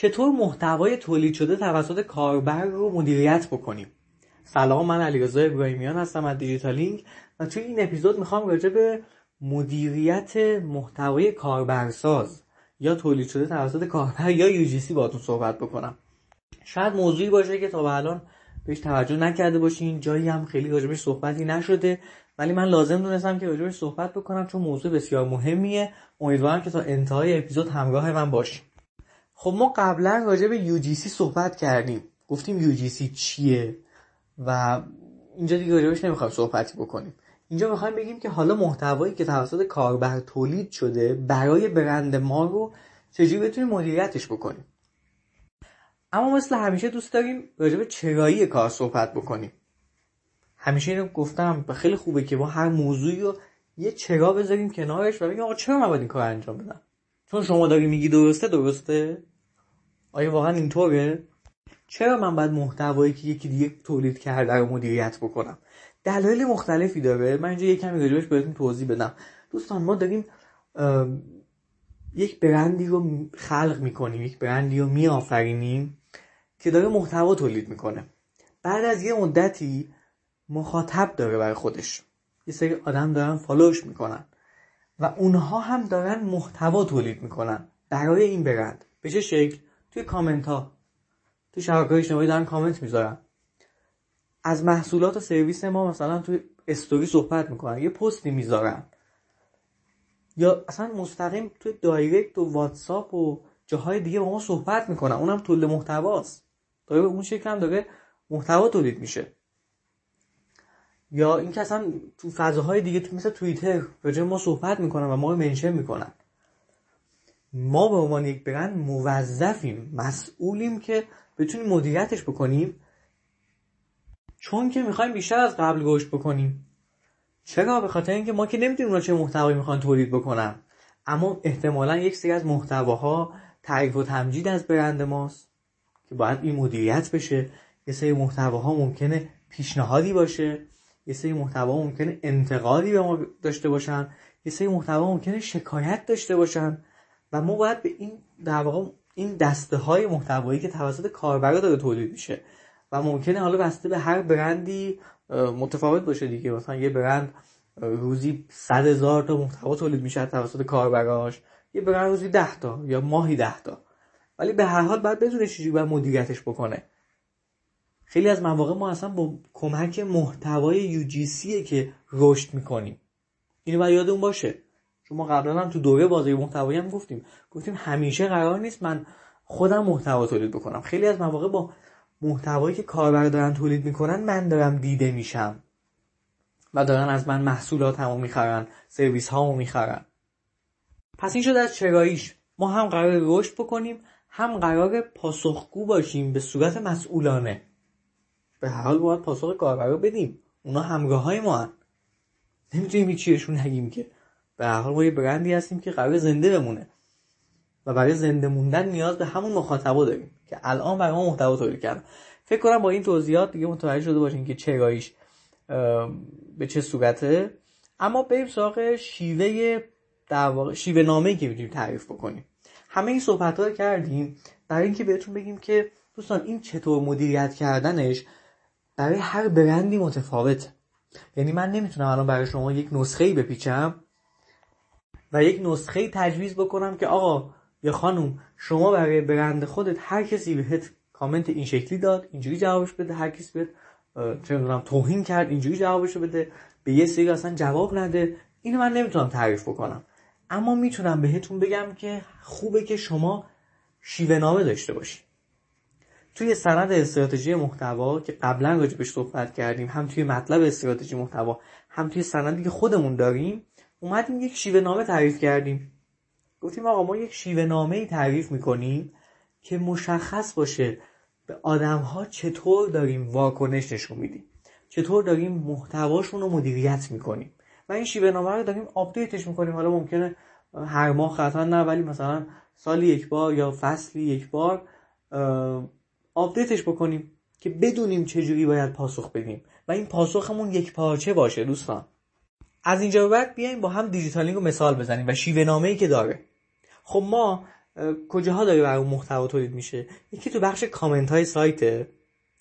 چطور محتوای تولید شده توسط کاربر رو مدیریت بکنیم؟ سلام من علیرضا ابراهیمیان هستم از دیجیتالینگ و توی این اپیزود می‌خوام راجع به مدیریت محتوای کاربرساز یا تولید شده توسط کاربر یا UGC باهاتون صحبت بکنم. شاید موضوعی باشه که تا به الان بهش توجه نکرده باشین جایی هم خیلی راجبش صحبتی نشده ولی من لازم دونستم که راجبش صحبت بکنم چون موضوع بسیار مهمیه. امیدوارم که تا انتهای اپیزود همراه من باشین. خب ما قبلا راجع به UGC صحبت کردیم. گفتیم UGC چیه و اینجا دیگه راجبش نمی‌خوایم صحبتی بکنیم. اینجا می‌خوایم بگیم که حالا محتوایی که توسط کاربر تولید شده برای برند ما رو چجوری بتونیم مدیریتش بکنیم. اما مثل همیشه دوست داریم راجع به چرایی کار صحبت بکنیم. همیشه اینو گفتم خیلی خوبه که ما هر موضوعی رو یه چرا بذاریم کنارش و بگیم آقا چرا من باید این کار انجام بدم؟ چون شما داری میگی درسته درسته؟ آیا واقعا اینطوره؟ چرا من باید محتوایی که یکی دیگه تولید کرده رو مدیریت بکنم؟ دلایل مختلفی داره. من اینجا یه کمی راجبش بهتون توضیح بدم. دوستان ما داریم یک برندی رو خلق می‌کنیم یک برندی رو میآفرینیم که داره محتوا تولید می‌کنه. بعد از یه مدتی مخاطب داره برای خودش. یه سری آدم دارن follow ش می‌کنن. و اونها هم دارن محتوا تولید می‌کنن. برای این برند به چه شکل؟ توی کامنت ها. توی شبکه اجتماعی دارن کامنت می‌ذارن. از محصولات و سرویس ما مثلا توی استوری صحبت می‌کنن. یه پستی می‌ذارن. یا اصلا مستقیم توی direct و واتساپ و جاهای دیگه با ما صحبت می‌کنن. اونم تولید محتواست. داره به اون شکل هم داره محتوا تولید میشه. یا اینکه اصلا تو فضاهای دیگه مثل توییتر راجع ما صحبت می‌کنن و ما منشن می‌کنن. ما به عنوان یک برند موظفیم مسئولیم که بتونیم مدیریتش بکنیم. چون که می‌خوایم بیشتر از قبل گوش بکنیم. چرا؟ به خاطر اینکه ما که نمی‌دونیم چه محتوایی می‌خوان تولید بکنن. اما احتمالا یک سری از محتواها تعریف و تمجید از برند ماست که باید این مدیریت بشه. یه سری محتواها ممکنه پیشنهادی باشه. یه سری محتوا ممکنه انتقادی به ما داشته باشن یه سری محتوا ممکنه شکایت داشته باشن و ما باید به این در واقع این دسته های محتوایی که توسط کاربرا داره تولید میشه و ممکنه حالا بسته به هر برندی متفاوت باشه دیگه. مثلا یه برند روزی صد هزار تا محتوا تولید میشه توسط کاربراش یه برند روزی ده تا یا ماهی ده تا. ولی به هر حال باید بدونه چجوری باید مدیریتش بکنه. خیلی از مواقع ما اصلا با کمک محتوای UGC که رشد می‌کنیم. اینو باید یادمون باشه. چون ما قبلا هم تو دوره بازی محتوایی هم گفتیم. گفتیم همیشه قرار نیست من خودم محتوا تولید بکنم. خیلی از مواقع با محتوایی که کاربر دارن تولید می‌کنن من دارم دیده میشم. و دارن از من محصولات همو می‌خرن سرویس هامو می‌خرن. پس این شد از چراییش. ما هم قرار رشد بکنیم هم قرار پاسخگو باشیم به صورت مسئولانه. به هر حال باید پاسخ رو بدیم. اونا همراه های ما هن. نمی‌تونیم چیشون نگیم که. به هر حال ما یه برندی هستیم که قرار زنده بمونه. و برای زنده موندن نیاز به همون مخاطبا داریم که الان برای ما محتوا تولید کردن. فکر کنم با این توضیحات دیگه متوجه شده باشین که چراییش به چه صورته. اما بریم سراغ شیوه در واقع شیوه نامه‌ای که می‌تونیم تعریف بکنیم. همه این صحبت رو کردیم برای اینکه بهتون بگیم که دوستان این چطور مدیریت کردنش برای هر برندی متفاوته. یعنی من نمی‌تونم الان برای شما یک نسخه ای بپیچم و یک نسخه تجویز بکنم که آقا یا خانم شما برای برند خودت هر کسی بهت کامنت این شکلی داد اینجوری جوابش بده هر کسی بهت چه توهین کرد اینجوری جوابش بده به یه سری اصلا جواب نده اینو من نمی‌تونم تعریف بکنم. اما می‌تونم بهتون بگم که خوبه که شما شیوه نامه داشته باشید. توی سند استراتژی محتوا که قبلا راجبش صحبت کردیم هم توی مطلب استراتژی محتوا هم توی سندی که خودمون داریم اومدیم یک شیوه نامه تعریف کردیم. گفتیم آقا ما یک شیوه نامه ای تعریف می‌کنیم که مشخص باشه به آدم ها چطور داریم واکنش نشون میدیم. چطور داریم محتواشون رو مدیریت می‌کنیم. و این شیوه نامه رو داریم update ش می‌کنیم. حالا ممکنه هر ماه قطعا نه ولی مثلا سالی یک بار یا فصلی یک بار update ش بکنیم که بدونیم چجوری باید پاسخ بدیم. و این پاسخمون یک پارچه باشه دوستان. از اینجا به بعد بیایم با هم دیجیتالینگ رو مثال بزنیم و شیوه نامه ای که داره. خب ما کجاها داره برای محتوا تولید میشه؟ یکی تو بخش کامنت های سایته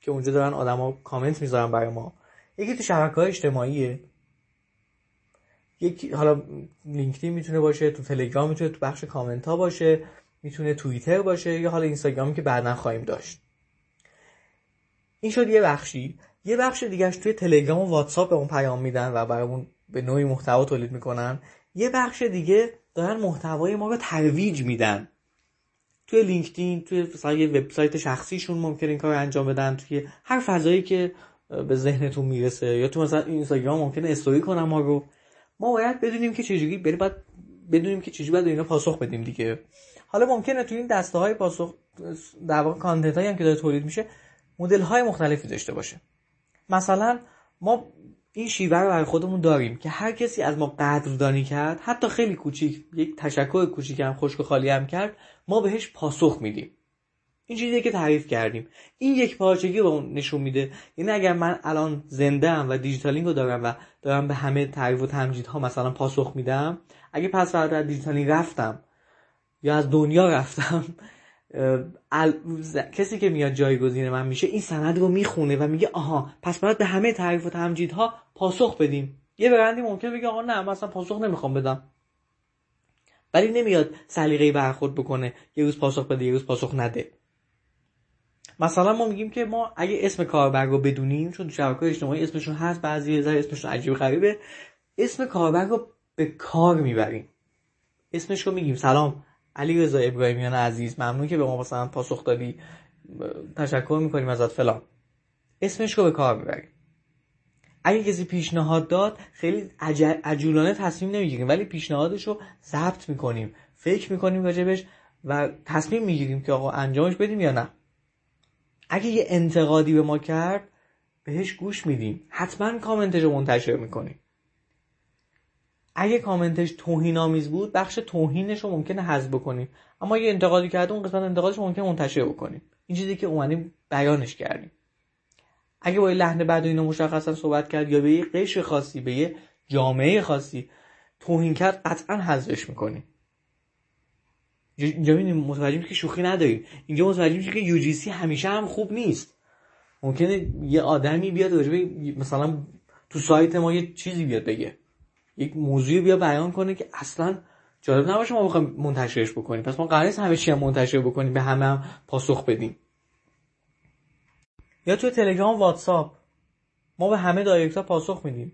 که اونجا دارن آدما کامنت می‌ذارن برای ما. یکی تو شبکه های اجتماعیه. یکی حالا لینکدین می‌تونه باشه تو تلگرام می‌تونه تو بخش کامنت ها باشه می‌تونه توییتر باشه یا حالا اینستاگرامی که بعدا خواهیم داشت. این شد یه بخشی. یه بخش دیگهش توی تلگرام و واتساپ به اون پیام میدن و برامون به نوعی محتوا تولید می‌کنن. یه بخش دیگه دارن محتوای ما رو ترویج میدن. توی لینکدین توی مثلا یه وبسایت شخصیشون ممکن این کار انجام بدن توی هر فضایی که به ذهنتون می‌رسه. یا تو مثلا اینستاگرام ممکنه استوری کنم ما رو. ما باید بدونیم که چجوری بری باید بدونیم که چجوری باید اینا پاسخ بدیم دیگه. حالا ممکنه تو این دسته های پاسخ در واقع کانتنت هایی هم که داره تولید میشه مدل های مختلفی داشته باشه. مثلا ما این شیوه رو برای خودمون داریم که هر کسی از ما قدردانی کرد حتی خیلی کوچیک یک تشکر کوچیک هم خشک و خالی هم کرد ما بهش پاسخ میدیم. این چیزیه که تعریف کردیم. این یک پارچگی اون نشون میده. یعنی اگر من الان زنده ام و دیجیتالینگ رو دارم و دارم به همه تعریف و تمجیدها مثلا پاسخ میدم اگه پس فردا دیجیتالینگ رفتم یا از دنیا رفتم کسی که میاد جایگزین من میشه این سند رو می‌خونه و میگه آها پس باید به همه تعریف و تمجیدها پاسخ بدیم. یه برندی ممکن بگه آقا نه مثلا پاسخ نمی‌خوام بدم. ولی نمیاد سلیقه‌ای برخورد بکنه یه روز پاسخ بده یه روز پاسخ نده. مثلا ما میگیم که ما اگه اسم کاربر رو بدونیم چون شبکه اجتماعی اسمشون هست بعضی ذره اسمشون عجیب غریبه اسم کاربر رو به کار می‌بریم. اسمش رو میگیم سلام. علی رضا ابراهیمیان عزیز ممنون که به ما مثلا پاسخ دادی. تشکر می‌کنیم ازت فلان. اسمش رو به کار ببریم اگه کسی پیشنهاد داد خیلی عجولانه تصمیم نمی‌گیریم ولی پیشنهادش رو ضبط می‌کنیم فکر می‌کنیم راجبش و تصمیم می‌گیریم که آقا انجامش بدیم یا نه. اگه یه انتقادی به ما کرد بهش گوش میدیم. حتما کامنتش رو منتشر می‌کنیم. اگه کامنتش توهین آمیز بود بخش توهینش رو ممکنه حذف بکنیم. اما اگه انتقادی کرده اون قسمت انتقادش ممکنه منتشر بکنیم. این چیزی که اومدیم بیانش کردیم. اگه با لحن بعد اینو مشخصا صحبت کرد یا به یه قشر خاصی به یه جامعه خاصی توهین کرد قطعا حذفش می‌کنیم. اینجا متوجه که شوخی نداریم. اینجا متوجه که یو همیشه هم خوب نیست. ممکنه یه آدمی بیاد مثلا تو سایت ما یه چیزی بیاد بگه. یک موضوعی بیا بیان کنه که اصلا جالب نباشه ما بخوایم منتشرش بکنیم. پس ما قرار نیست همه هم منتشر بکنیم به همه هم پاسخ بدیم. یا تو تلگرام واتساپ. ما به همه direct ها پاسخ میدیم.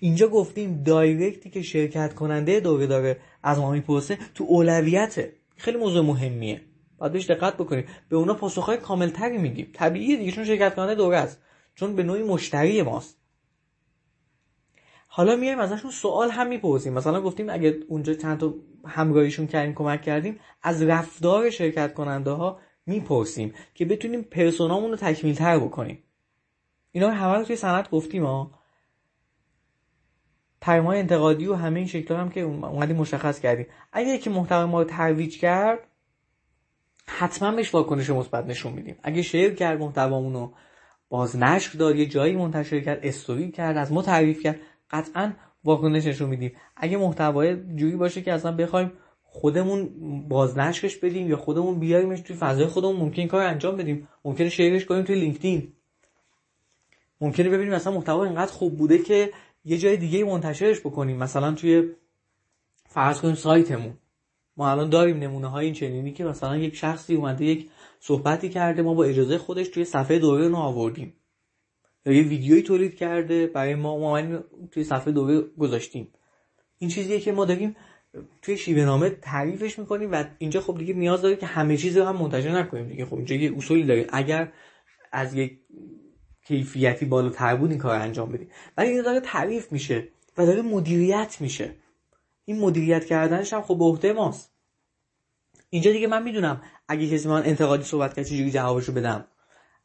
اینجا گفتیم direct ی که شرکت کننده دوره داره از ما می‌پرسه تو اولویته خیلی موضوع مهمیه. باید بهش دقت بکنیم. به اونا پاسخهای کاملتری میدیم. طبیعیه دیگه چون شرکت کننده دوره است. چون به نوعی مشتری ماست. حالا میایم ازشون سوال هم می‌پرسیم. مثلا گفتیم اگه اونجا چند تا همراهیشون کردیم کمک کردیم از رفتار شرکت کننده ها می‌پرسیم که بتونیم پرسونامون رو تکمیل تر بکنیم. اینا همه رو توی سند گفتیم ها پیامهای انتقادی و همه این شکل هم که اومدیم مشخص کردیم. اگه یکی محتوای ما رو ترویج کرد حتما بهش واکنش مثبت نشون میدیم. اگه شیر کرد محتوامون رو باز نشر داد یه جایی منتشر کرد استوری کرد از ما تعریف کرد. قطعا واکنش نشون میدیم. اگه محتوای جوری باشه که اصلا بخوایم خودمون بازنشرش بدیم یا خودمون بیاریمش توی فضای خودمون ممکن کار انجام بدیم ممکنه شیرش کنیم توی لینکدین. ممکنه ببینیم مثلا محتوا اینقدر خوب بوده که یه جای دیگه منتشرش بکنیم. مثلا توی فرض کنیم سایتمون. ما الان داریم نمونه های این چنینی که مثلا یک شخصی اومده یک صحبتی کرده ما با اجازه خودش توی صفحه دوره رو آوردیم. یه ویدیویی تولید کرده برای ما. ما توی صفحه دوره گذاشتیم. این چیزیه که ما داریم توی شیوه نامه تعریفش می‌کنیم و اینجا خب دیگه نیاز داره که همه چیز رو هم منتشر نکنیم دیگه. خب اینجا یه اصولی داره. اگر از یک کیفیتی بالاتر بود این کار انجام بدیم. ولی این داره تعریف میشه و داره مدیریت میشه. این مدیریت کردنش هم خب به عهده ماست. اینجا دیگه من می‌دونم اگه کسی من انتقادی صحبت کرد چجوری جوابشو بدم.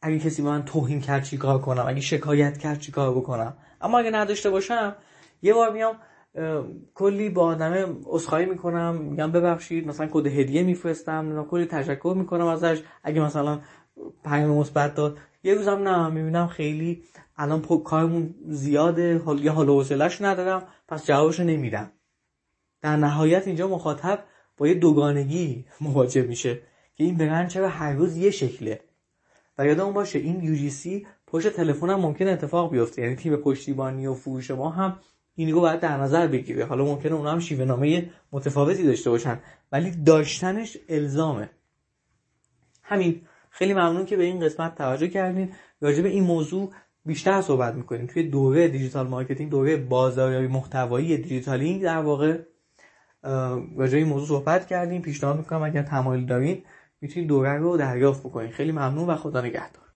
اگه کسی به من توهین کرد چیکار کنم اگه شکایت کرد چیکار بکنم. اما اگه نداشته باشم یه بار میام کلی با آدم اسخایی می‌کنم میگم ببخشید مثلا کد هدیه میفرستم کلی تشکر می‌کنم ازش. اگه مثلا پیام مثبت داد یه روزم نه می‌بینم خیلی الان کارمون زیاده یه حال و ندارم پس جوابشو نمیدم. در نهایت اینجا مخاطب با یه دوگانگی مواجه میشه که این برند چرا هر روز یه شکله. و یادمون باشه این UGC پشت تلفن هم ممکن اتفاق بیفته. یعنی تیم پشتیبانی و فروش ما هم این رو باید در نظر بگیره. حالا ممکنه اونا هم شیوه نامه متفاوتی داشته باشن ولی داشتنش الزامه. همین خیلی ممنون که به این قسمت توجه کردین. راجع به این موضوع بیشتر صحبت می‌کنیم. توی دوره digital marketing دوره بازاریابی محتوایی دیجیتالی در واقع راجع این موضوع صحبت کردیم. پیشنهاد می‌کنم اگر تمایل دارین می‌تونید دوره رو دریافت بکنین خیلی ممنون و خدا نگهدار.